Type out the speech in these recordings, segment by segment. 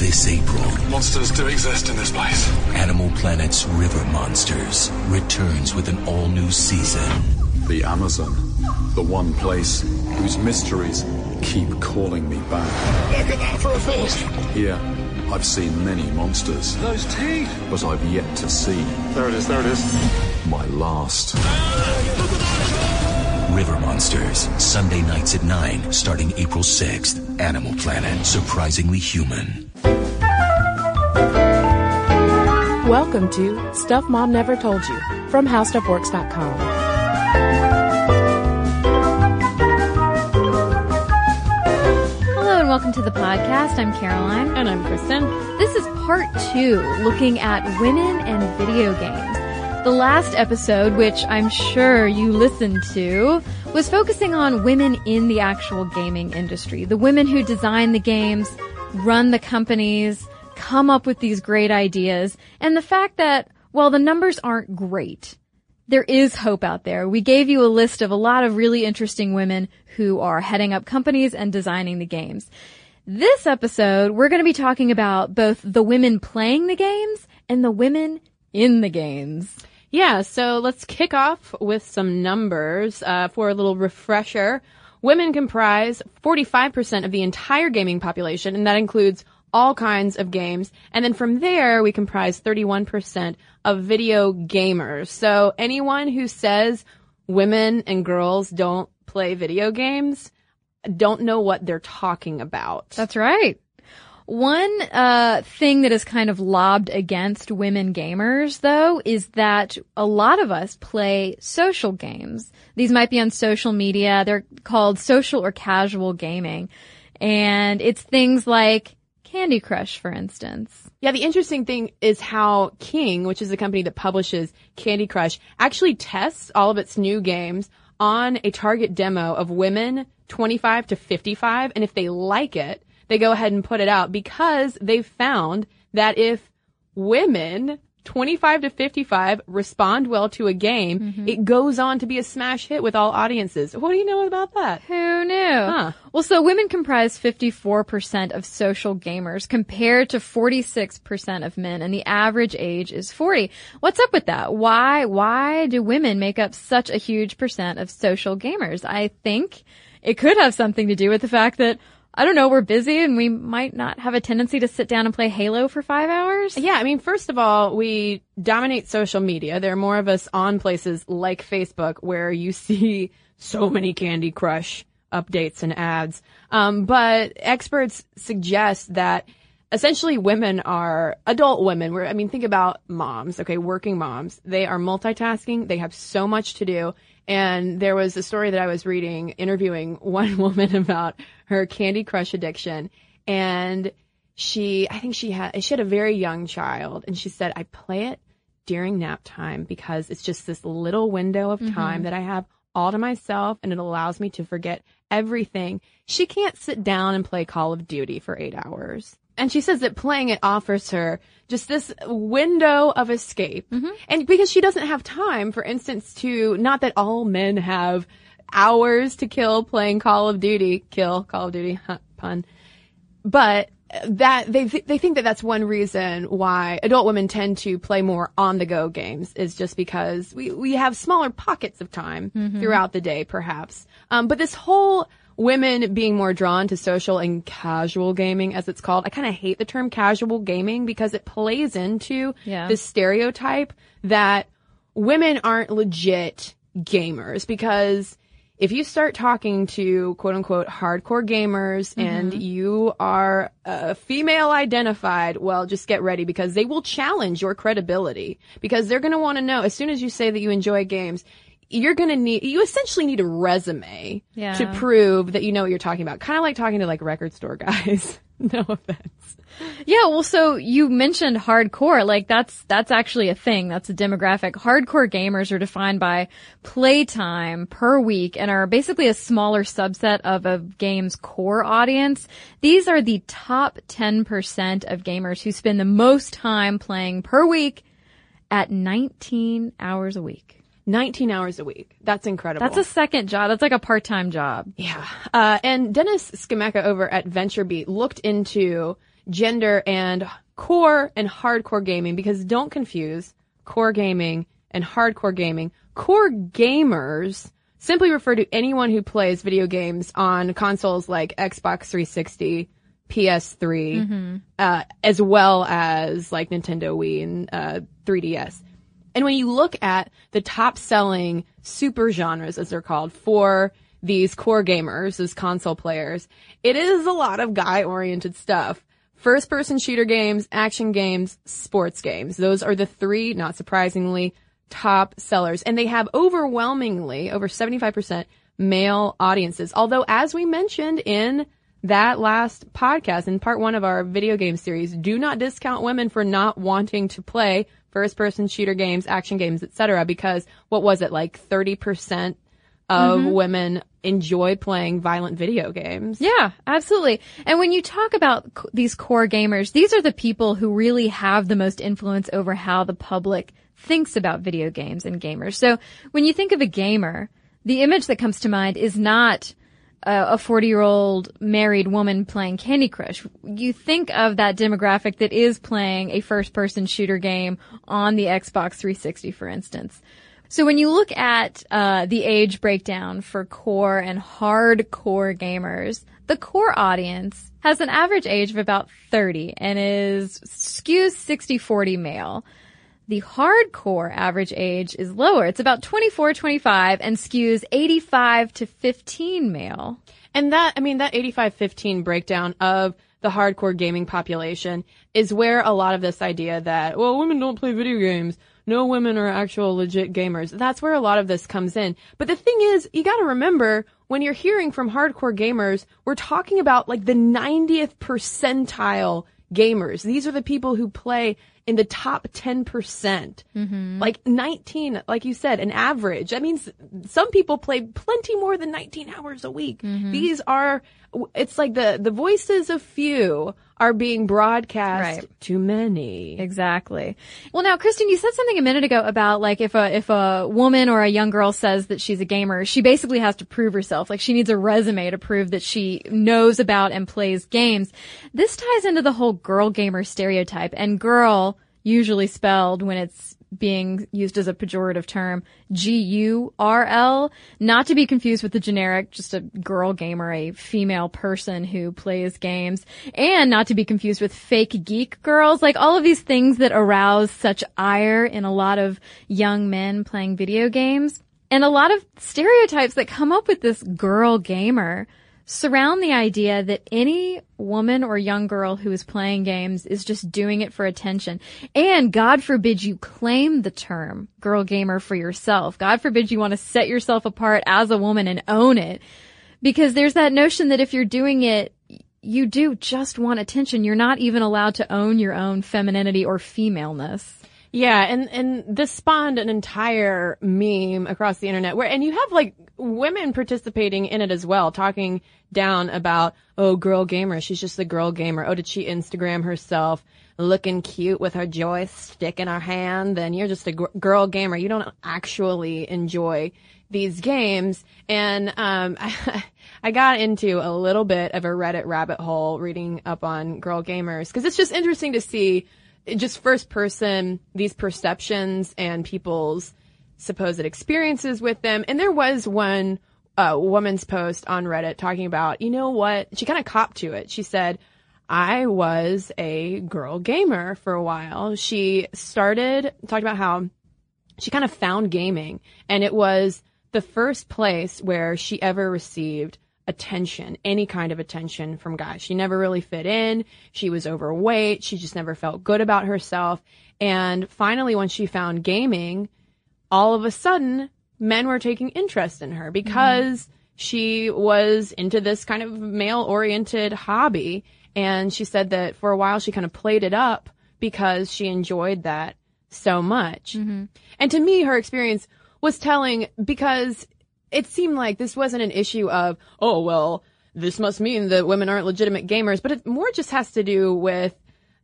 This April, Monsters do exist in this place. Animal Planet's River Monsters returns with an all-new season. The Amazon. The one place whose mysteries keep calling me back. Look at that for a fish. Here, I've seen many monsters, Those teeth. but I've yet to see There it is, there it is. my last. River Monsters, Sunday nights at 9, starting April 6th. Animal Planet, surprisingly human. Welcome to Stuff Mom Never Told You from HowStuffWorks.com. Hello and welcome to the podcast. I'm Caroline. And I'm Cristen. This is part two, looking at women and video games. The last episode, which I'm sure you listened to, was focusing on women in the actual gaming industry. The women who design the games, run the companies, come up with these great ideas, and the fact that, while the numbers aren't great, there is hope out there. We gave you a list of a lot of really interesting women who are heading up companies and designing the games. This episode, we're going to be talking about both the women playing the games and the women in the games. Yeah, so let's kick off with some numbers uh, for a little refresher. Women comprise 45% of the entire gaming population, and that includes all kinds of games. And then from there, we comprise 31% of video gamers. So anyone who says women and girls don't play video games don't know what they're talking about. That's right. One uh, thing that is kind of lobbed against women gamers, though, is that a lot of us play social games. These might be on social media. They're called social or casual gaming. And it's things like Candy Crush, for instance. Yeah, the interesting thing is how King, which is the company that publishes Candy Crush, actually tests all of its new games on a target demo of women 25 to 55. And if they like it, they go ahead and put it out because they've found that if women 25 to 55 respond well to a game, mm-hmm. it goes on to be a smash hit with all audiences. What do you know about that? Who knew? Huh. Well, so women comprise 54% of social gamers compared to 46% of men and the average age is 40. What's up with that? Why, why do women make up such a huge percent of social gamers? I think it could have something to do with the fact that I don't know, we're busy and we might not have a tendency to sit down and play Halo for five hours. Yeah, I mean, first of all, we dominate social media. There are more of us on places like Facebook where you see so many Candy Crush updates and ads. Um, but experts suggest that essentially women are adult women. Where I mean, think about moms. Okay, working moms. They are multitasking. They have so much to do. And there was a story that I was reading, interviewing one woman about her Candy Crush addiction, and she, I think she had, she had a very young child, and she said, I play it during nap time because it's just this little window of mm-hmm. time that I have all to myself, and it allows me to forget everything. She can't sit down and play Call of Duty for eight hours. And she says that playing it offers her just this window of escape. And because she doesn't have time, for instance, to, not that all men have hours to kill playing Call of Duty, kill Call of Duty, huh, pun. But that they th- they think that that's one reason why adult women tend to play more on the go games is just because we we have smaller pockets of time throughout the day, perhaps. Um, but this whole women being more drawn to social and casual gaming, as it's called, I kind of hate the term casual gaming because it plays into Yeah. this stereotype that women aren't legit gamers. Because if you start talking to quote unquote hardcore gamers and you are uh, female identified, well, just get ready because they will challenge your credibility because they're going to want to know. As soon as you say that you enjoy games, you're going to need, you essentially need a resume Yeah. to prove that you know what you're talking about. Kind of like talking to like record store guys. no offense. Yeah, well, so you mentioned hardcore. Like that's that's actually a thing. That's a demographic. Hardcore gamers are defined by playtime per week and are basically a smaller subset of a game's core audience. These are the top 10% of gamers who spend the most time playing per week at 19 hours a week. 19 hours a week. That's incredible. That's a second job. That's like a part-time job. Yeah. Uh, and Dennis Scimeca over at VentureBeat looked into gender and core and hardcore gaming because don't confuse core gaming and hardcore gaming. Core gamers simply refer to anyone who plays video games on consoles like Xbox 360, PS3, uh, as well as like Nintendo Wii and uh, 3DS. And when you look at the top selling super genres, as they're called, for these core gamers, these console players, it is a lot of guy oriented stuff. First person shooter games, action games, sports games. Those are the three, not surprisingly, top sellers. And they have overwhelmingly, over 75% male audiences. Although, as we mentioned in that last podcast, in part one of our video game series, do not discount women for not wanting to play first person shooter games, action games, etc. Because what was it, like 30% of mm-hmm. women enjoy playing violent video games? Yeah, absolutely. And when you talk about c- these core gamers, these are the people who really have the most influence over how the public thinks about video games and gamers. So when you think of a gamer, the image that comes to mind is not a 40 year old married woman playing Candy Crush. You think of that demographic that is playing a first person shooter game on the Xbox 360, for instance. So when you look at uh, the age breakdown for core and hardcore gamers, the core audience has an average age of about 30 and is skews 60-40 male. The hardcore average age is lower. It's about 24, 25 and skews 85 to 15 male. And that, I mean, that 85-15 breakdown of the hardcore gaming population is where a lot of this idea that, well, women don't play video games. No women are actual legit gamers. That's where a lot of this comes in. But the thing is, you gotta remember, when you're hearing from hardcore gamers, we're talking about like the 90th percentile gamers. These are the people who play in the top 10%. percent mm-hmm. Like 19, like you said, an average. That means some people play plenty more than 19 hours a week. Mm-hmm. These are, it's like the, the voices of few are being broadcast Right. to many. Exactly. Well, now, Cristen, you said something a minute ago about like if a if a woman or a young girl says that she's a gamer, she basically has to prove herself. Like she needs a resume to prove that she knows about and plays games. This ties into the whole girl gamer stereotype, and girl usually spelled when it's being used as a pejorative term, G-U-R-L, not to be confused with the generic, just a girl gamer, a female person who plays games, and not to be confused with fake geek girls, like all of these things that arouse such ire in a lot of young men playing video games. And a lot of stereotypes that come up with this girl gamer surround the idea that any woman or young girl who is playing games is just doing it for attention. And God forbid you claim the term girl gamer for yourself. God forbid you want to set yourself apart as a woman and own it. Because there's that notion that if you're doing it, you do just want attention. You're not even allowed to own your own femininity or femaleness. Yeah, and and this spawned an entire meme across the internet where and you have like women participating in it as well, talking down about oh girl gamer, she's just a girl gamer. Oh, did she Instagram herself looking cute with her joystick in her hand? Then you're just a gr- girl gamer. You don't actually enjoy these games. And um, I, I got into a little bit of a Reddit rabbit hole reading up on girl gamers because it's just interesting to see just first person these perceptions and people's supposed experiences with them. And there was one uh, woman's post on Reddit talking about, you know what? She kind of copped to it. She said, I was a girl gamer for a while. She started talked about how she kind of found gaming and it was the first place where she ever received attention, any kind of attention from guys. She never really fit in. She was overweight. She just never felt good about herself. And finally, when she found gaming, all of a sudden, men were taking interest in her because she was into this kind of male oriented hobby. And she said that for a while she kind of played it up because she enjoyed that so much. Mm-hmm. And to me, her experience was telling because it seemed like this wasn't an issue of, oh, well, this must mean that women aren't legitimate gamers, but it more just has to do with,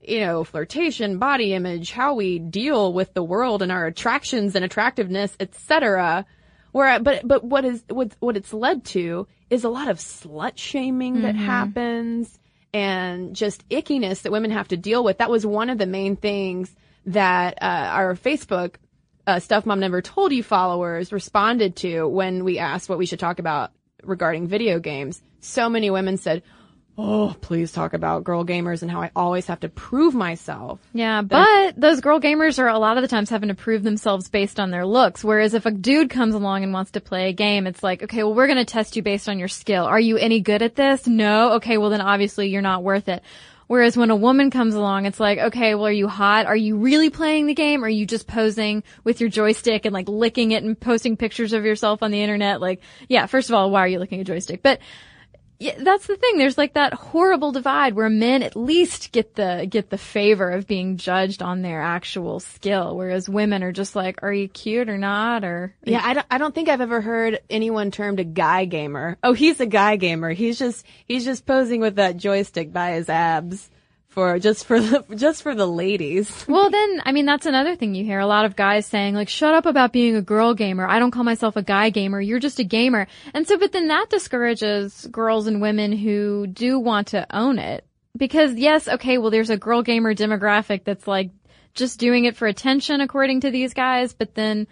you know, flirtation, body image, how we deal with the world and our attractions and attractiveness, etc. Where, but, but what is, what, what it's led to is a lot of slut shaming that happens and just ickiness that women have to deal with. That was one of the main things that uh, our Facebook uh, Stuff Mom Never Told You followers responded to when we asked what we should talk about regarding video games. So many women said, Oh, please talk about girl gamers and how I always have to prove myself. Yeah, but those girl gamers are a lot of the times having to prove themselves based on their looks. Whereas if a dude comes along and wants to play a game, it's like, okay, well, we're going to test you based on your skill. Are you any good at this? No. Okay, well then obviously you're not worth it. Whereas when a woman comes along, it's like, okay, well, are you hot? Are you really playing the game? Or Are you just posing with your joystick and like licking it and posting pictures of yourself on the internet? Like, yeah, first of all, why are you licking a joystick? But yeah, that's the thing. There's like that horrible divide where men at least get the get the favor of being judged on their actual skill, whereas women are just like, "Are you cute or not?" Or Yeah, I don't, I don't think I've ever heard anyone termed a guy gamer. Oh, he's a guy gamer. He's just he's just posing with that joystick by his abs for just for the just for the ladies. Well, then, I mean, that's another thing you hear. A lot of guys saying, like, shut up about being a girl gamer. I don't call myself a guy gamer. You're just a gamer. And so, but then that discourages girls and women who do want to own it. Because yes, okay, well, there's a girl gamer demographic that's like just doing it for attention according to these guys, but then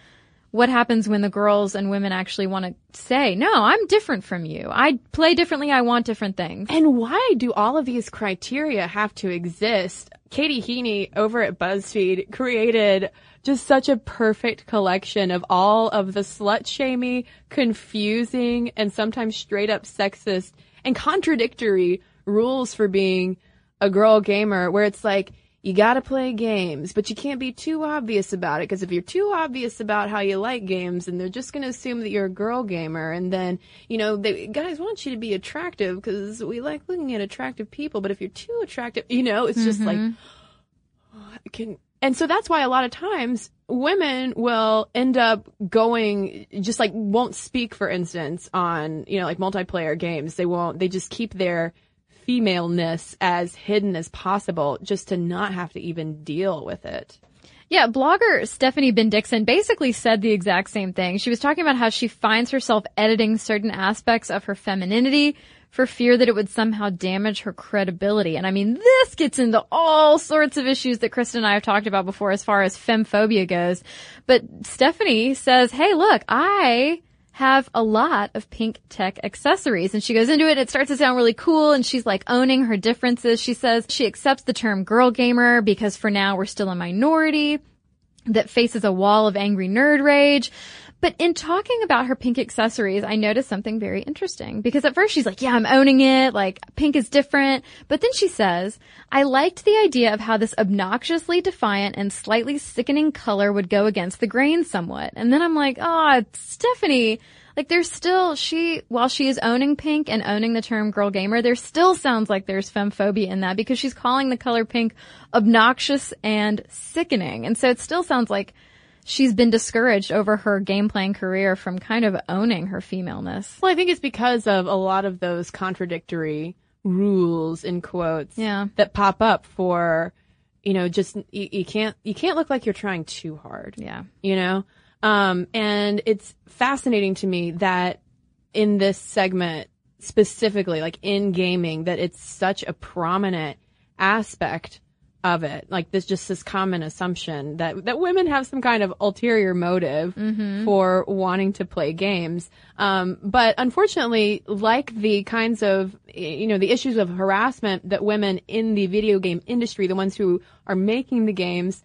what happens when the girls and women actually want to say, no, I'm different from you. I play differently. I want different things. And why do all of these criteria have to exist? Katie Heaney over at BuzzFeed created just such a perfect collection of all of the slut shamey, confusing, and sometimes straight up sexist and contradictory rules for being a girl gamer where it's like, you gotta play games, but you can't be too obvious about it because if you're too obvious about how you like games, then they're just gonna assume that you're a girl gamer, and then you know, they, guys want you to be attractive because we like looking at attractive people, but if you're too attractive, you know, it's just like, oh, can. And so that's why a lot of times women will end up going just like won't speak, for instance, on you know like multiplayer games. They won't. They just keep their femaleness as hidden as possible just to not have to even deal with it. Yeah, blogger Stephanie Bendixsen basically said the exact same thing. She was talking about how she finds herself editing certain aspects of her femininity for fear that it would somehow damage her credibility. And I mean, this gets into all sorts of issues that Kristen and I have talked about before as far as femphobia goes. But Stephanie says, hey, look, I have a lot of pink tech accessories. And she goes into it. It starts to sound really cool. And she's like owning her differences. She says she accepts the term girl gamer because for now we're still a minority that faces a wall of angry nerd rage. But in talking about her pink accessories, I noticed something very interesting because at first she's like, yeah, I'm owning it. Like pink is different. But then she says, I liked the idea of how this obnoxiously defiant and slightly sickening color would go against the grain somewhat. And then I'm like, oh, Stephanie, like there's still, she, while she is owning pink and owning the term girl gamer, there still sounds like there's femphobia in that because she's calling the color pink obnoxious and sickening. And so it still sounds like she's been discouraged over her game playing career from kind of owning her femaleness. Well, I think it's because of a lot of those contradictory rules in quotes Yeah. that pop up for, you know, just you, you can't you can't look like you're trying too hard. Yeah. You know? Um, and it's fascinating to me that in this segment specifically, like in gaming, that it's such a prominent aspect of it. Like this, just this common assumption that that women have some kind of ulterior motive for wanting to play games. Um, but unfortunately, like the kinds of you know the issues of harassment that women in the video game industry, the ones who are making the games,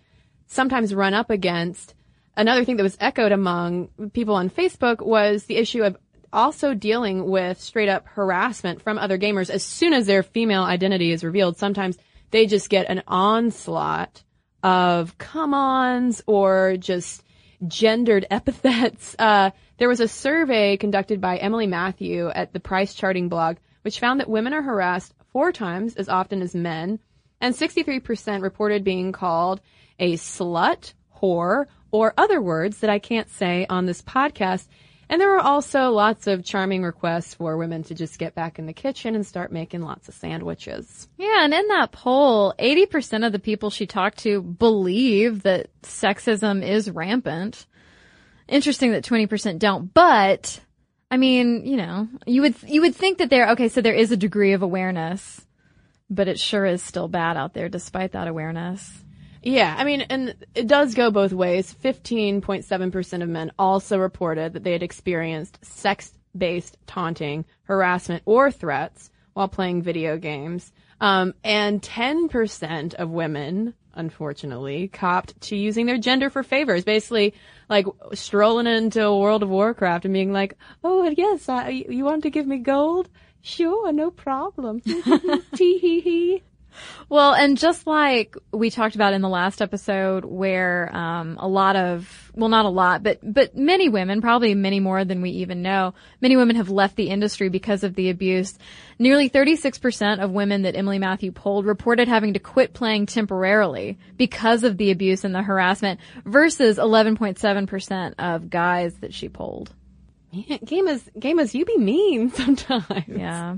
sometimes run up against. Another thing that was echoed among people on Facebook was the issue of also dealing with straight up harassment from other gamers as soon as their female identity is revealed. Sometimes they just get an onslaught of come ons or just gendered epithets. Uh, there was a survey conducted by Emily Matthew at the Price Charting blog, which found that women are harassed four times as often as men, and 63% reported being called a slut, whore, or other words that I can't say on this podcast. And there were also lots of charming requests for women to just get back in the kitchen and start making lots of sandwiches. Yeah, and in that poll, 80% of the people she talked to believe that sexism is rampant. Interesting that 20% don't, but I mean, you know, you would you would think that there okay, so there is a degree of awareness. but it sure is still bad out there despite that awareness. Yeah, I mean, and it does go both ways. 15.7% of men also reported that they had experienced sex-based taunting, harassment, or threats while playing video games. Um, and 10% of women, unfortunately, copped to using their gender for favors. Basically, like strolling into World of Warcraft and being like, "Oh yes, I, you want to give me gold? Sure, no problem." Tee hee hee. Well, and just like we talked about in the last episode where, um, a lot of, well, not a lot, but, but many women, probably many more than we even know, many women have left the industry because of the abuse. Nearly 36% of women that Emily Matthew polled reported having to quit playing temporarily because of the abuse and the harassment versus 11.7% of guys that she polled. Man, gamers, gamers, you be mean sometimes. Yeah.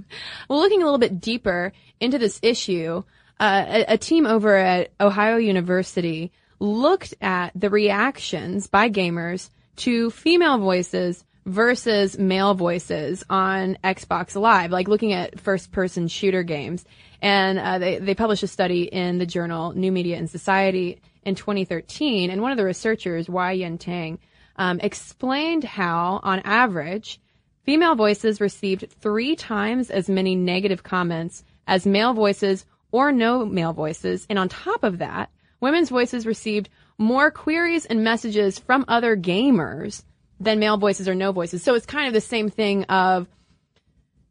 Well, looking a little bit deeper into this issue, uh, a, a team over at Ohio University looked at the reactions by gamers to female voices versus male voices on Xbox Live, like looking at first person shooter games. And uh, they, they published a study in the journal New Media and Society in 2013. And one of the researchers, Wai Yen Tang, um, explained how, on average, female voices received three times as many negative comments as male voices or no male voices. And on top of that, women's voices received more queries and messages from other gamers than male voices or no voices. So it's kind of the same thing of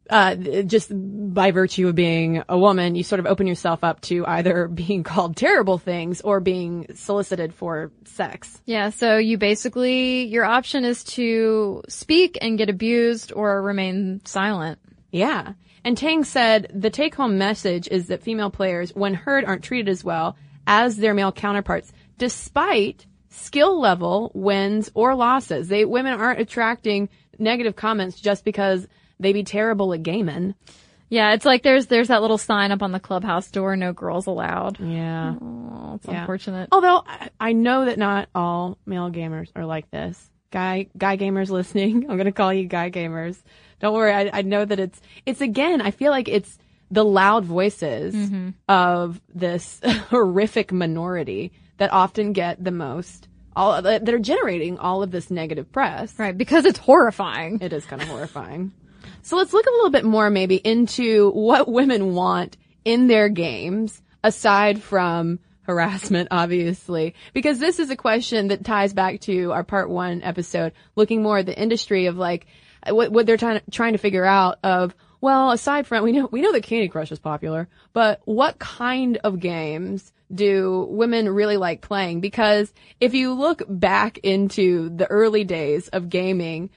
uh, just by virtue of being a woman, you sort of open yourself up to either being called terrible things or being solicited for sex. Yeah, so you basically, your option is to speak and get abused or remain silent. Yeah. And Tang said the take home message is that female players, when heard, aren't treated as well as their male counterparts, despite skill level wins or losses. They, women aren't attracting negative comments just because they be terrible at gaming. Yeah, it's like there's there's that little sign up on the clubhouse door, no girls allowed. Yeah. Oh, it's Yeah. unfortunate. Although I, I know that not all male gamers are like this. Guy guy gamers listening, I'm gonna call you guy gamers. Don't worry, I, I know that it's it's again. I feel like it's the loud voices mm-hmm. of this horrific minority that often get the most all that are generating all of this negative press. Right, because it's horrifying. It is kind of horrifying. So let's look a little bit more maybe into what women want in their games aside from harassment, obviously, because this is a question that ties back to our part one episode, looking more at the industry of like what, what they're trying trying to figure out of, well, aside from, we know, we know that Candy Crush is popular, but what kind of games do women really like playing? Because if you look back into the early days of gaming,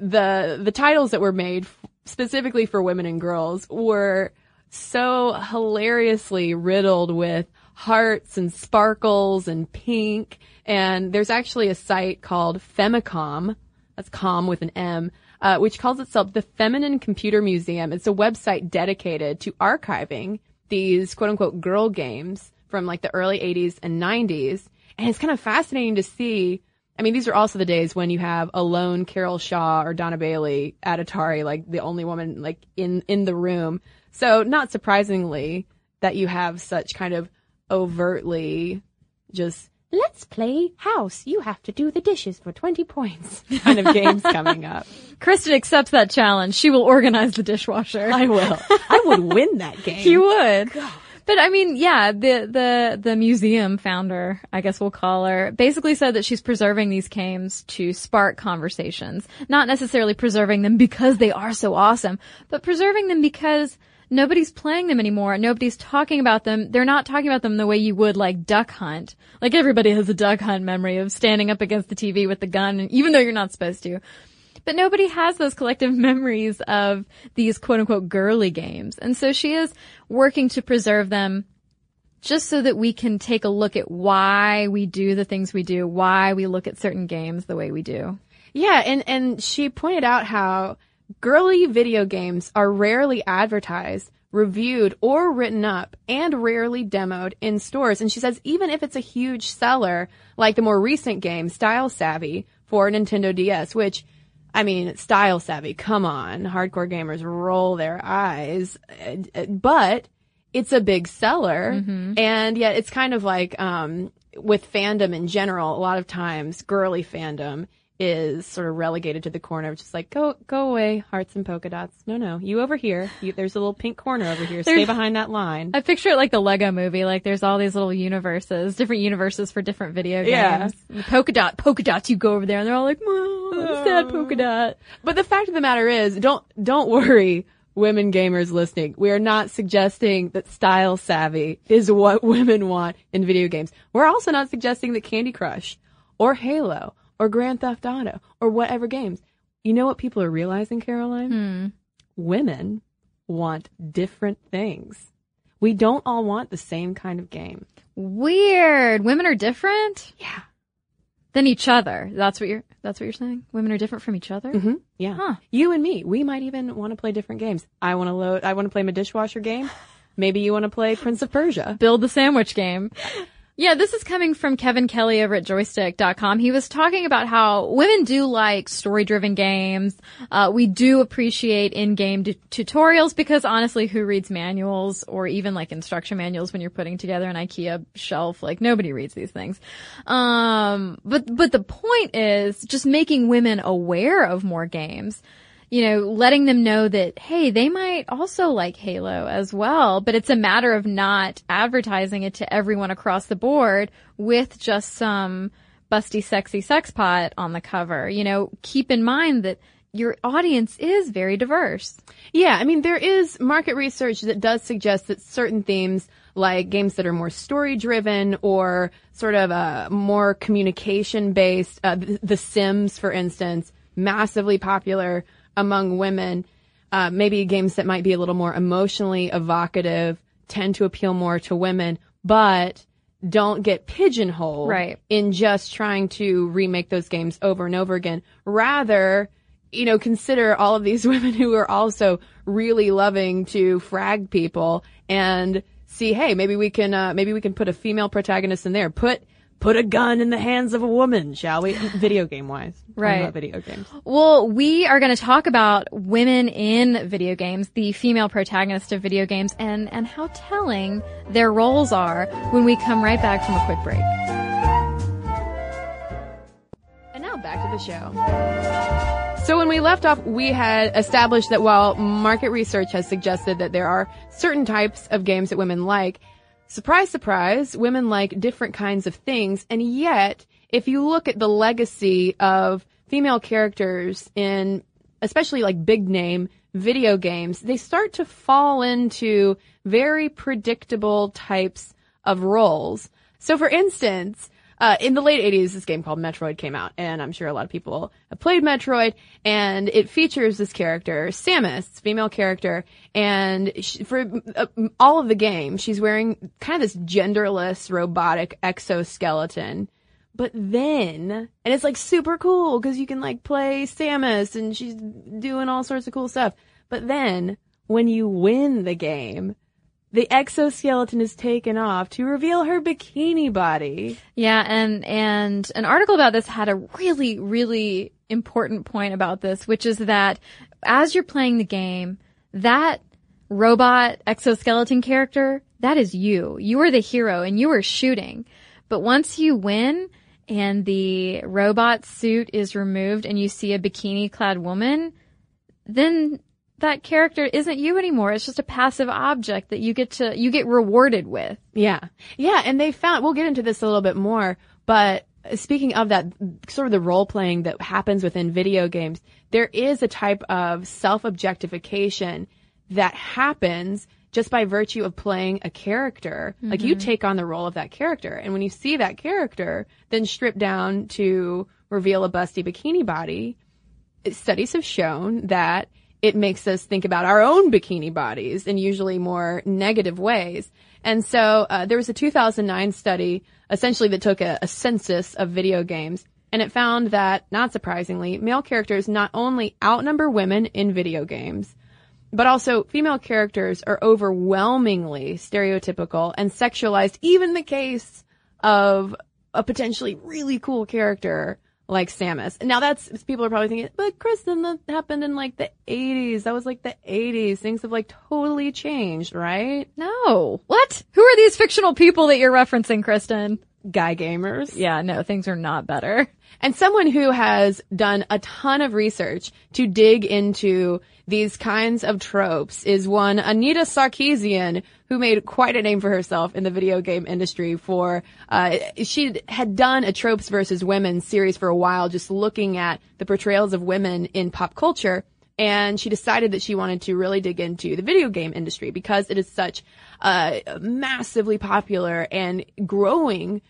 the the titles that were made specifically for women and girls were so hilariously riddled with hearts and sparkles and pink. And there's actually a site called Femicom, that's com with an M, uh, which calls itself the Feminine Computer Museum. It's a website dedicated to archiving these quote unquote girl games from like the early 80s and 90s. And it's kind of fascinating to see. I mean, these are also the days when you have a lone Carol Shaw or Donna Bailey at Atari, like the only woman like in, in the room. So not surprisingly that you have such kind of overtly just let's play house. You have to do the dishes for 20 points kind of games coming up. Cristen accepts that challenge. She will organize the dishwasher. I will. I would win that game. You would. But I mean, yeah, the, the, the museum founder, I guess we'll call her, basically said that she's preserving these games to spark conversations. Not necessarily preserving them because they are so awesome, but preserving them because nobody's playing them anymore. Nobody's talking about them. They're not talking about them the way you would like Duck Hunt. Like everybody has a Duck Hunt memory of standing up against the TV with the gun, even though you're not supposed to. But nobody has those collective memories of these quote unquote girly games. And so she is working to preserve them just so that we can take a look at why we do the things we do, why we look at certain games the way we do. Yeah, and, and she pointed out how girly video games are rarely advertised, reviewed, or written up, and rarely demoed in stores. And she says even if it's a huge seller, like the more recent game, Style Savvy, for Nintendo DS, which, I mean, Style Savvy, come on, hardcore gamers roll their eyes. But it's a big seller, and yet it's kind of like um, with fandom in general. A lot of times, girly fandom is sort of relegated to the corner, just like go go away, hearts and polka dots. No, no, you over here. You, there's a little pink corner over here. Stay behind that line. I picture it like the Lego movie. Like there's all these little universes, different universes for different video games. Yeah. The polka dot, polka dots. You go over there and they're all like, "Mom, sad oh. polka dot." But the fact of the matter is, don't don't worry, women gamers listening. We are not suggesting that style savvy is what women want in video games. We're also not suggesting that Candy Crush or Halo or Grand Theft Auto or whatever games. You know what people are realizing, Caroline? Women want different things. We don't all want the same kind of game. Weird. Women are different Yeah. than each other. That's what you're. That's what you're saying. Women are different from each other. hmm Yeah. Huh. You and me, we might even want to play different games. I want to load, I want to play my dishwasher game. Maybe you want to play Prince of Persia. build the sandwich game. Yeah, this is coming from Kevin Kelly over at joystiq.com. He was talking about how women do like story driven games. Uh, we do appreciate in-game d- tutorials because honestly, who reads manuals or even like instruction manuals when you're putting together an IKEA shelf? Like nobody reads these things. Um, but, but the point is just making women aware of more games you know, letting them know that, hey, they might also like Halo as well, but it's a matter of not advertising it to everyone across the board with just some busty, sexy sex pot on the cover. You know, keep in mind that your audience is very diverse. Yeah, I mean, there is market research that does suggest that certain themes, like games that are more story driven or sort of uh, more communication based, uh, the, the Sims, for instance, massively popular among women. Uh, maybe games that might be a little more emotionally evocative tend to appeal more to women, but don't get pigeonholed Right. in just trying to remake those games over and over again. Rather, you know, consider all of these women who are also really loving to frag people and see, hey, maybe we can, uh, maybe we can put a female protagonist in there. Put, put a gun in the hands of a woman, shall we? video game wise. Right. About video games. Well, we are going to talk about women in video games, the female protagonist of video games, and, and how telling their roles are when we come right back from a quick break. And now back to the show. So when we left off, we had established that while market research has suggested that there are certain types of games that women like, surprise, surprise, women like different kinds of things. And yet, if you look at the legacy of female characters in, especially like big name video games, they start to fall into very predictable types of roles. So for instance, uh, in the late 80s, this game called Metroid came out, and I'm sure a lot of people have played Metroid, and it features this character, Samus, female character, and she, for uh, all of the game, she's wearing kind of this genderless robotic exoskeleton. But then, and it's like super cool because you can like play Samus and she's doing all sorts of cool stuff. But then, when you win the game, the exoskeleton is taken off to reveal her bikini body. Yeah, and and an article about this had a really really important point about this, which is that as you're playing the game, that robot exoskeleton character, that is you. You are the hero and you are shooting. But once you win and the robot suit is removed and you see a bikini clad woman, then that character isn't you anymore. It's just a passive object that you get to, you get rewarded with. Yeah. Yeah. And they found, we'll get into this a little bit more, but speaking of that, sort of the role playing that happens within video games, there is a type of self objectification that happens just by virtue of playing a character. Like you mm-hmm. take on the role of that character. And when you see that character, then stripped down to reveal a busty bikini body, studies have shown that it makes us think about our own bikini bodies in usually more negative ways. And so uh, there was a 2009 study essentially that took a, a census of video games and it found that, not surprisingly, male characters not only outnumber women in video games, but also female characters are overwhelmingly stereotypical and sexualized, even the case of a potentially really cool character like Samus. Now that's people are probably thinking, but Cristen, that happened in like the 80s. That was like the 80s. Things have like totally changed, right? No. What? Who are these fictional people that you're referencing, Cristen? Guy gamers. Yeah, no, things are not better. And someone who has done a ton of research to dig into these kinds of tropes is one Anita Sarkeesian, who made quite a name for herself in the video game industry for, uh, she had done a tropes versus women series for a while, just looking at the portrayals of women in pop culture. And she decided that she wanted to really dig into the video game industry because it is such a massively popular and growing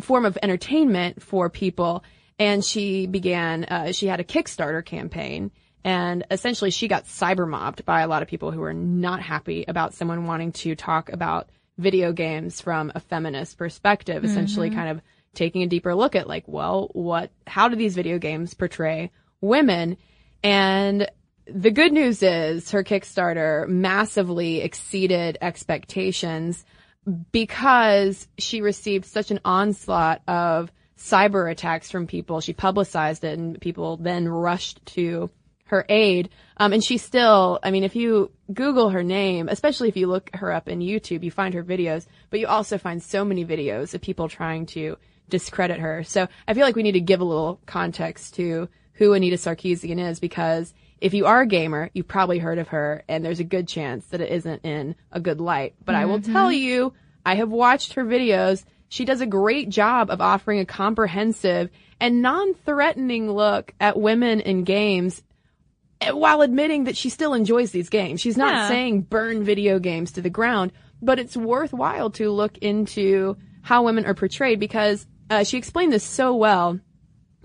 form of entertainment for people. And she began, uh, she had a Kickstarter campaign and essentially she got cyber mobbed by a lot of people who were not happy about someone wanting to talk about video games from a feminist perspective, essentially mm-hmm. kind of taking a deeper look at like, well, what, how do these video games portray women? And the good news is her Kickstarter massively exceeded expectations because she received such an onslaught of cyber attacks from people. She publicized it and people then rushed to her aid. Um, and she still, I mean, if you Google her name, especially if you look her up in YouTube, you find her videos, but you also find so many videos of people trying to discredit her. So I feel like we need to give a little context to who Anita Sarkeesian is because if you are a gamer, you've probably heard of her and there's a good chance that it isn't in a good light. But I will tell you, I have watched her videos. She does a great job of offering a comprehensive and non-threatening look at women in games while admitting that she still enjoys these games. She's not Yeah. saying burn video games to the ground, but it's worthwhile to look into how women are portrayed because uh, she explained this so well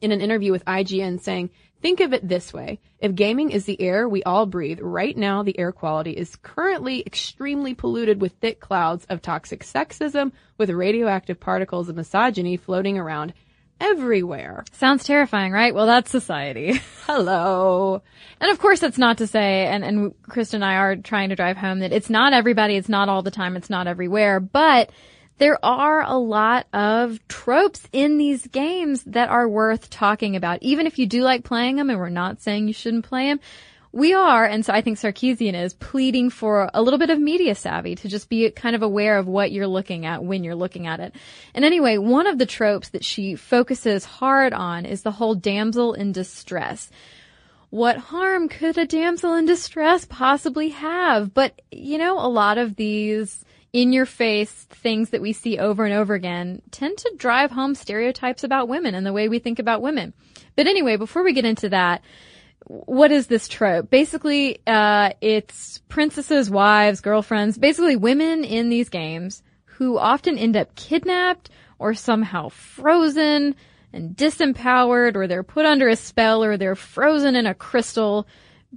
in an interview with IGN saying, think of it this way. If gaming is the air we all breathe, right now the air quality is currently extremely polluted with thick clouds of toxic sexism with radioactive particles of misogyny floating around everywhere. Sounds terrifying, right? Well, that's society. Hello. And of course, that's not to say, and, and Krista and I are trying to drive home that it's not everybody, it's not all the time, it's not everywhere, but there are a lot of tropes in these games that are worth talking about. Even if you do like playing them, and we're not saying you shouldn't play them, we are, and so I think Sarkeesian is pleading for a little bit of media savvy to just be kind of aware of what you're looking at when you're looking at it. And anyway, one of the tropes that she focuses hard on is the whole damsel in distress what harm could a damsel in distress possibly have? But, you know, a lot of these in your face things that we see over and over again tend to drive home stereotypes about women and the way we think about women. But anyway, before we get into that, what is this trope? Basically, uh, it's princesses, wives, girlfriends, basically women in these games who often end up kidnapped or somehow frozen and disempowered or they're put under a spell or they're frozen in a crystal.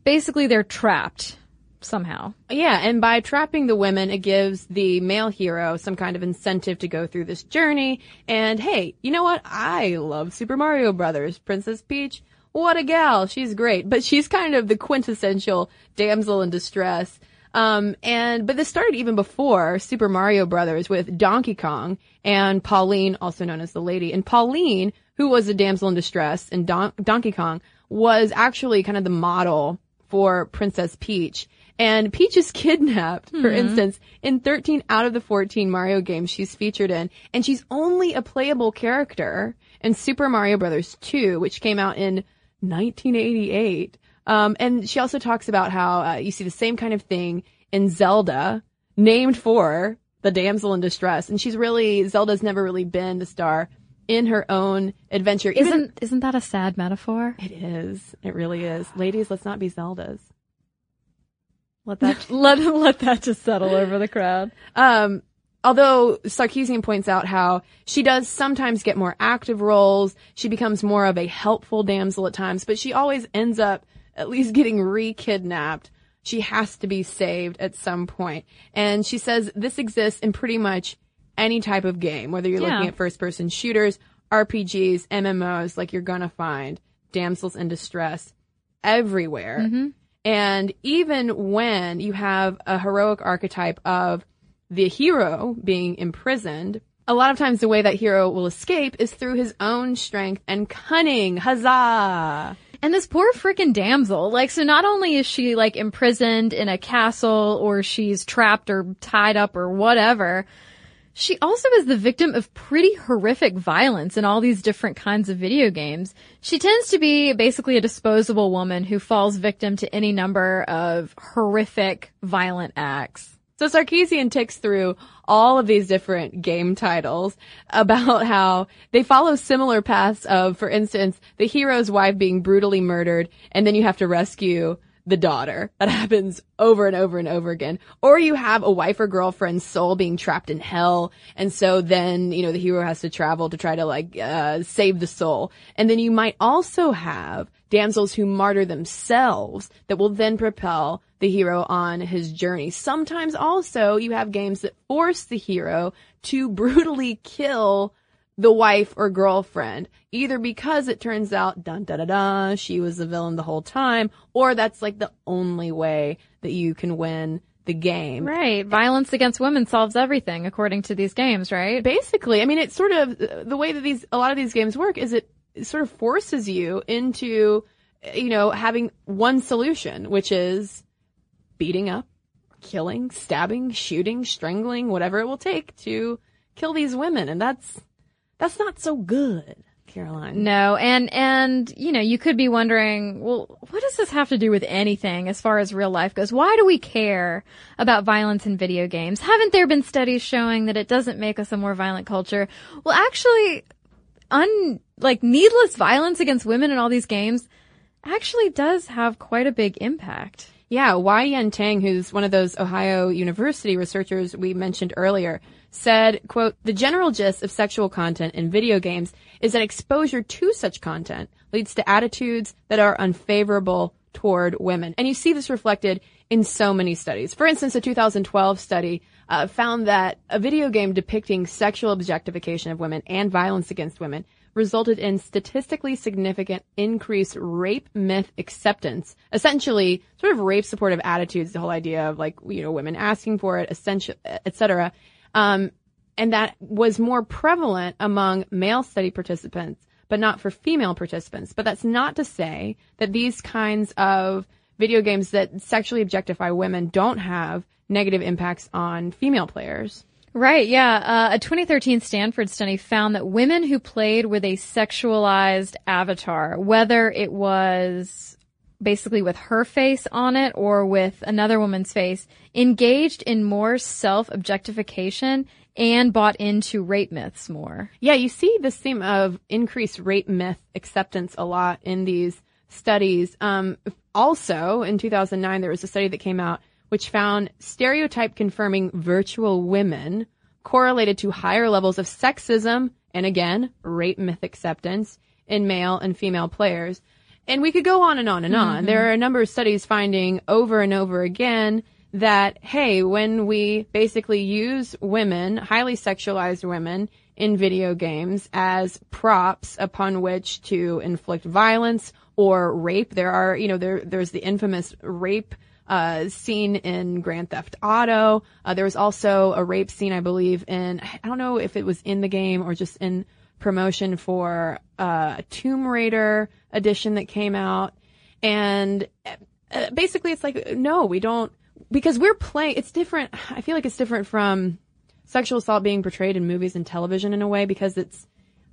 Basically, they're trapped somehow. Yeah, and by trapping the women, it gives the male hero some kind of incentive to go through this journey. And hey, you know what? I love Super Mario Brothers. Princess Peach, what a gal. She's great. But she's kind of the quintessential damsel in distress. Um, and, but this started even before Super Mario Brothers with Donkey Kong and Pauline, also known as the lady. And Pauline, who was a damsel in distress in Don- Donkey Kong, was actually kind of the model for Princess Peach. And Peach is kidnapped, for instance, in 13 out of the 14 Mario games she's featured in. And she's only a playable character in Super Mario Brothers 2, which came out in 1988. Um, and she also talks about how uh, you see the same kind of thing in Zelda, named for the damsel in distress. And she's really, Zelda's never really been the star in her own adventure. Even- Isn't isn't that a sad metaphor? it is. It really is. Ladies, let's not be Zeldas. Let that let let that just settle over the crowd. Um, although Sarkeesian points out how she does sometimes get more active roles, she becomes more of a helpful damsel at times, but she always ends up at least getting re-kidnapped. She has to be saved at some point. And she says this exists in pretty much any type of game, whether you're Yeah. looking at first person shooters, RPGs, MMOs, like you're gonna find damsels in distress everywhere. Mm-hmm. And even when you have a heroic archetype of the hero being imprisoned a lot of times the way that hero will escape is through his own strength and cunning. Huzzah! And this poor freaking damsel, like, so not only is she like imprisoned in a castle or she's trapped or tied up or whatever, she also is the victim of pretty horrific violence in all these different kinds of video games. She tends to be basically a disposable woman who falls victim to any number of horrific violent acts. So Sarkeesian ticks through all of these different game titles about how they follow similar paths of, for instance, the hero's wife being brutally murdered and then you have to rescue the daughter. That happens over and over and over again. Or you have a wife or girlfriend's soul being trapped in hell. And so then, you know, the hero has to travel to try to like, uh, save the soul. And then you might also have damsels who martyr themselves that will then propel the hero on his journey. Sometimes also you have games that force the hero to brutally kill the wife or girlfriend, either because it turns out, dun da da da, she was the villain the whole time, or that's like the only way that you can win the game. Right. Violence against women solves everything according to these games, right? Basically, I mean, it's sort of the way that these, a lot of these games work is it sort of forces you into, you know, having one solution, which is beating up, killing, stabbing, shooting, strangling, whatever it will take to kill these women. And that's, that's not so good, Caroline. No, and and you know, you could be wondering, well, what does this have to do with anything as far as real life goes? Why do we care about violence in video games? Haven't there been studies showing that it doesn't make us a more violent culture? Well, actually, un like needless violence against women in all these games actually does have quite a big impact. Yeah, Wai Yen Tang, who's one of those Ohio University researchers we mentioned earlier, said, quote, the general gist of sexual content in video games is that exposure to such content leads to attitudes that are unfavorable toward women. And you see this reflected in so many studies. For instance, a 2012 study uh, found that a video game depicting sexual objectification of women and violence against women resulted in statistically significant increased rape myth acceptance. Essentially, sort of rape supportive attitudes, the whole idea of like, you know, women asking for it, et cetera. Um, and that was more prevalent among male study participants, but not for female participants. But that's not to say that these kinds of video games that sexually objectify women don't have negative impacts on female players. Right, yeah. Uh, a 2013 Stanford study found that women who played with a sexualized avatar, whether it was basically with her face on it or with another woman's face, engaged in more self-objectification and bought into rape myths more. Yeah, you see this theme of increased rape myth acceptance a lot in these studies. Um, also, in 2009, there was a study that came out which found stereotype confirming virtual women correlated to higher levels of sexism and again, rape myth acceptance in male and female players. And we could go on and on and on. Mm-hmm. There are a number of studies finding over and over again that, hey, when we basically use women, highly sexualized women, in video games as props upon which to inflict violence or rape, there are, you know, there, there's the infamous rape uh, scene in Grand Theft Auto. Uh, there was also a rape scene, I believe, in I don't know if it was in the game or just in promotion for uh, a Tomb Raider edition that came out, and uh, basically it's like no, we don't because we're playing. It's different. I feel like it's different from sexual assault being portrayed in movies and television in a way because it's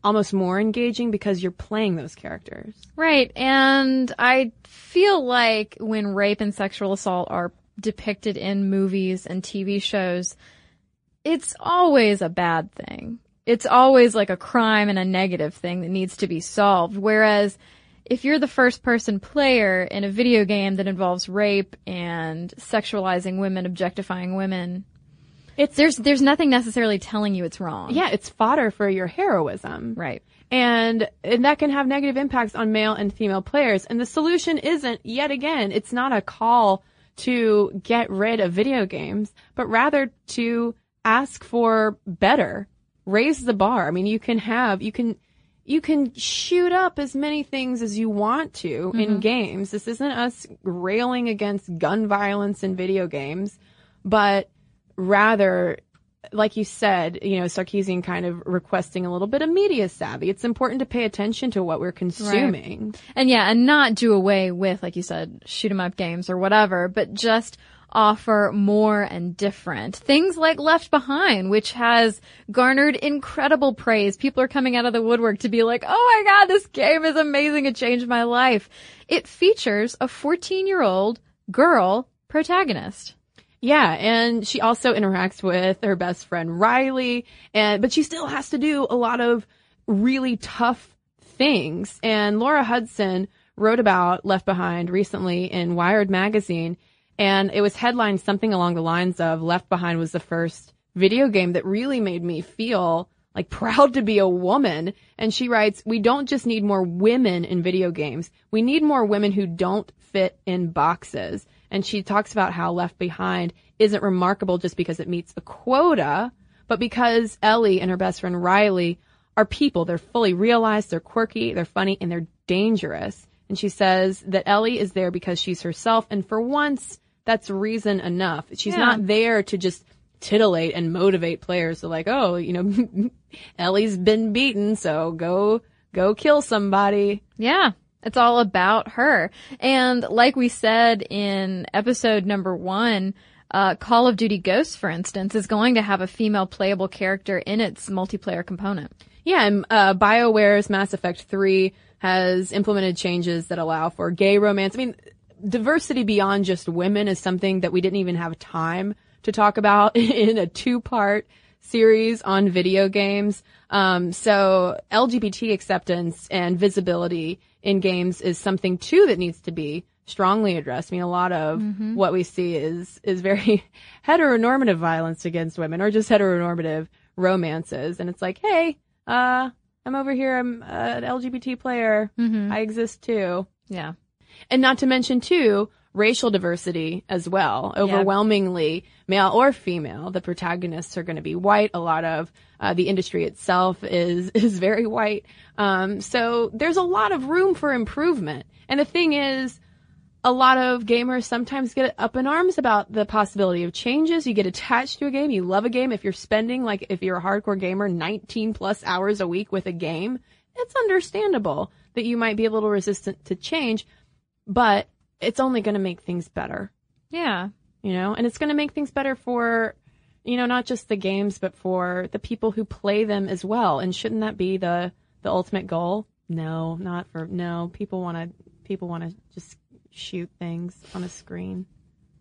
almost more engaging because you're playing those characters. Right. And I feel like when rape and sexual assault are depicted in movies and TV shows, it's always a bad thing. It's always like a crime and a negative thing that needs to be solved. Whereas if you're the first person player in a video game that involves rape and sexualizing women, objectifying women, it's there's there's nothing necessarily telling you it's wrong. Yeah, it's fodder for your heroism. Right. And, and that can have negative impacts on male and female players. And the solution isn't, yet again, it's not a call to get rid of video games, but rather to ask for better. Raise the bar. I mean, you can have, you can, you can shoot up as many things as you want to mm-hmm. in games. This isn't us railing against gun violence in video games, but rather like you said, you know, Sarkeesian kind of requesting a little bit of media savvy. It's important to pay attention to what we're consuming. And yeah, and not do away with, like you said, shoot 'em up games or whatever, but just offer more and different. Things like Left Behind, which has garnered incredible praise. People are coming out of the woodwork to be like, oh my god, this game is amazing. It changed my life. It features a 14 year old girl protagonist. Yeah, and she also interacts with her best friend Riley, and but she still has to do a lot of really tough things. And Laura Hudson wrote about Left Behind recently in Wired magazine, and it was headlined something along the lines of Left Behind was the first video game that really made me feel like proud to be a woman. And she writes, we don't just need more women in video games. We need more women who don't fit in boxes. And she talks about how Left Behind isn't remarkable just because it meets a quota, but because Ellie and her best friend Riley are people. They're fully realized, they're quirky, they're funny, and they're dangerous. And she says that Ellie is there because she's herself, and for once, that's reason enough. She's Yeah. not there to just titillate and motivate players to like, oh, you know, Ellie's been beaten, so go, go kill somebody. Yeah. It's all about her. And like we said in episode number one, uh, Call of Duty Ghosts, for instance, is going to have a female playable character in its multiplayer component. Yeah, and uh, BioWare's Mass Effect 3 has implemented changes that allow for gay romance. I mean, diversity beyond just women is something that we didn't even have time to talk about in a two-part series on video games. Um, so LGBT acceptance and visibility in games is something too that needs to be strongly addressed. I mean, a lot of what we see is is very heteronormative violence against women, or just heteronormative romances. And it's like, hey, uh, I'm over here. I'm uh, an LGBT player. I exist too. Yeah. And not to mention too, racial diversity as well. Overwhelmingly male or female. The protagonists are going to be white. A lot of uh, the industry itself is is very white. Um, so there's a lot of room for improvement. And the thing is, a lot of gamers sometimes get up in arms about the possibility of changes. You get attached to a game. You love a game. If you're spending, like, if you're a hardcore gamer, 19 plus hours a week with a game, it's understandable that you might be a little resistant to change, but it's only going to make things better, Yeah. you know, and it's going to make things better for, you know, not just the games, but for the people who play them as well. And shouldn't that be the, the ultimate goal? No, not for, no, people want to, people want to just shoot things on a screen,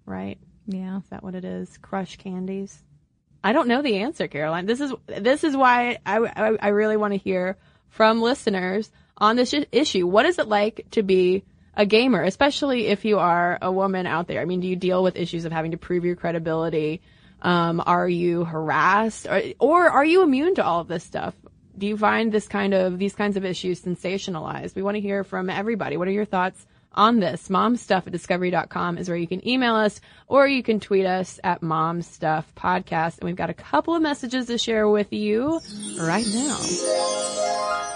right? Yeah. Is that what it is? Crush candies? I don't know the answer, Caroline. This is this is why I I, I really want to hear from listeners on this issue. What is it like to be a gamer, especially if you are a woman out there? I mean, do you deal with issues of having to prove your credibility? Um, are you harassed, or, or are you immune to all of this stuff? Do you find this kind of these kinds of issues sensationalized? We want to hear from everybody. What are your thoughts on this. Momstuff at discovery.com is where you can email us or you can tweet us at momstuff podcast. And we've got a couple of messages to share with you right now.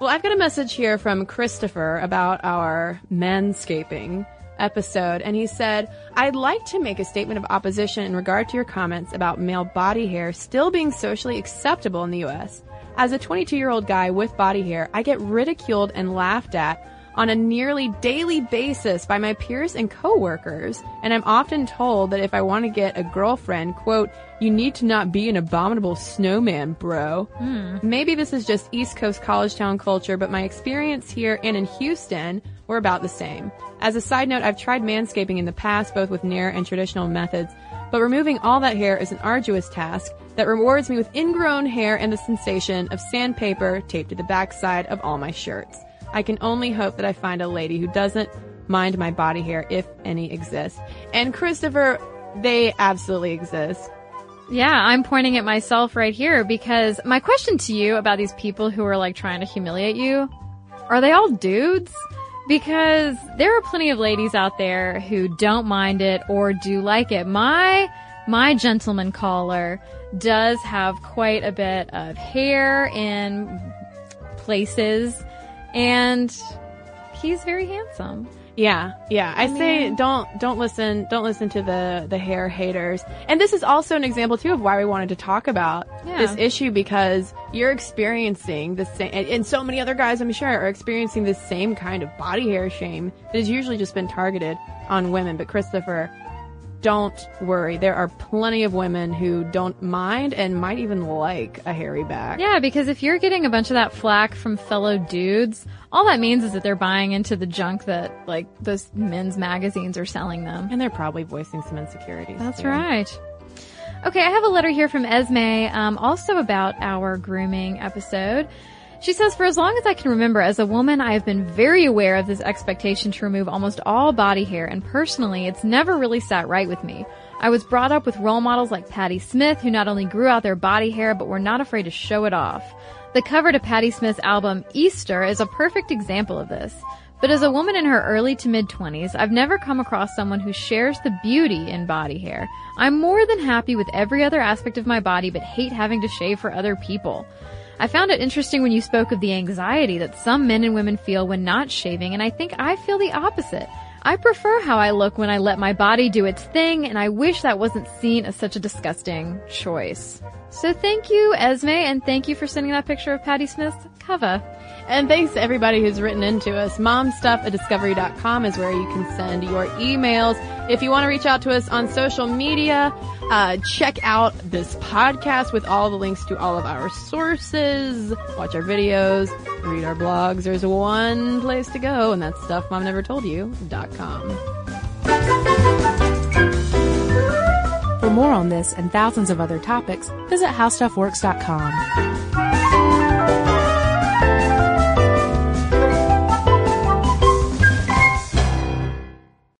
Well, I've got a message here from Christopher about our manscaping episode, and he said, I'd like to make a statement of opposition in regard to your comments about male body hair still being socially acceptable in the U.S. As a 22 year old guy with body hair, I get ridiculed and laughed at on a nearly daily basis by my peers and coworkers, and I'm often told that if I want to get a girlfriend, quote, you need to not be an abominable snowman, bro. Hmm. Maybe this is just East Coast college town culture, but my experience here and in Houston were about the same. As a side note, I've tried manscaping in the past, both with Nair and traditional methods, but removing all that hair is an arduous task that rewards me with ingrown hair and the sensation of sandpaper taped to the backside of all my shirts. I can only hope that I find a lady who doesn't mind my body hair, if any exists. And Christopher, they absolutely exist. Yeah, I'm pointing at myself right here because my question to you about these people who are like trying to humiliate you, are they all dudes? Because there are plenty of ladies out there who don't mind it or do like it. My, my gentleman caller does have quite a bit of hair in places and he's very handsome. Yeah, yeah. I, say don't don't listen don't listen to the the hair haters. And this is also an example too of why we wanted to talk about Yeah. this issue because you're experiencing the same, and, and so many other guys I'm sure are experiencing the same kind of body hair shame that has usually just been targeted on women. But Christopher, don't worry. There are plenty of women who don't mind and might even like a hairy back. Yeah, because if you're getting a bunch of that flack from fellow dudes, all that means is that they're buying into the junk that like those men's magazines are selling them. And they're probably voicing some insecurities. That's too. right. Okay, I have a letter here from Esme, um, also about our grooming episode. She says, for as long as I can remember, as a woman, I have been very aware of this expectation to remove almost all body hair, and personally, it's never really sat right with me. I was brought up with role models like Patti Smith, who not only grew out their body hair, but were not afraid to show it off. The cover to Patti Smith's album Easter is a perfect example of this. But as a woman in her early to mid 20s, I've never come across someone who shares the beauty in body hair. I'm more than happy with every other aspect of my body, but hate having to shave for other people. I found it interesting when you spoke of the anxiety that some men and women feel when not shaving, and I think I feel the opposite. I prefer how I look when I let my body do its thing, and I wish that wasn't seen as such a disgusting choice. So thank you, Esme, and thank you for sending that picture of Patti Smith's cover. And thanks to everybody who's written into us. Momstuff at discovery.com is where you can send your emails. If you want to reach out to us on social media, uh, check out this podcast with all the links to all of our sources, watch our videos, read our blogs. There's one place to go, and that's stuffmomnevertoldyou.com. For more on this and thousands of other topics, visit howstuffworks.com.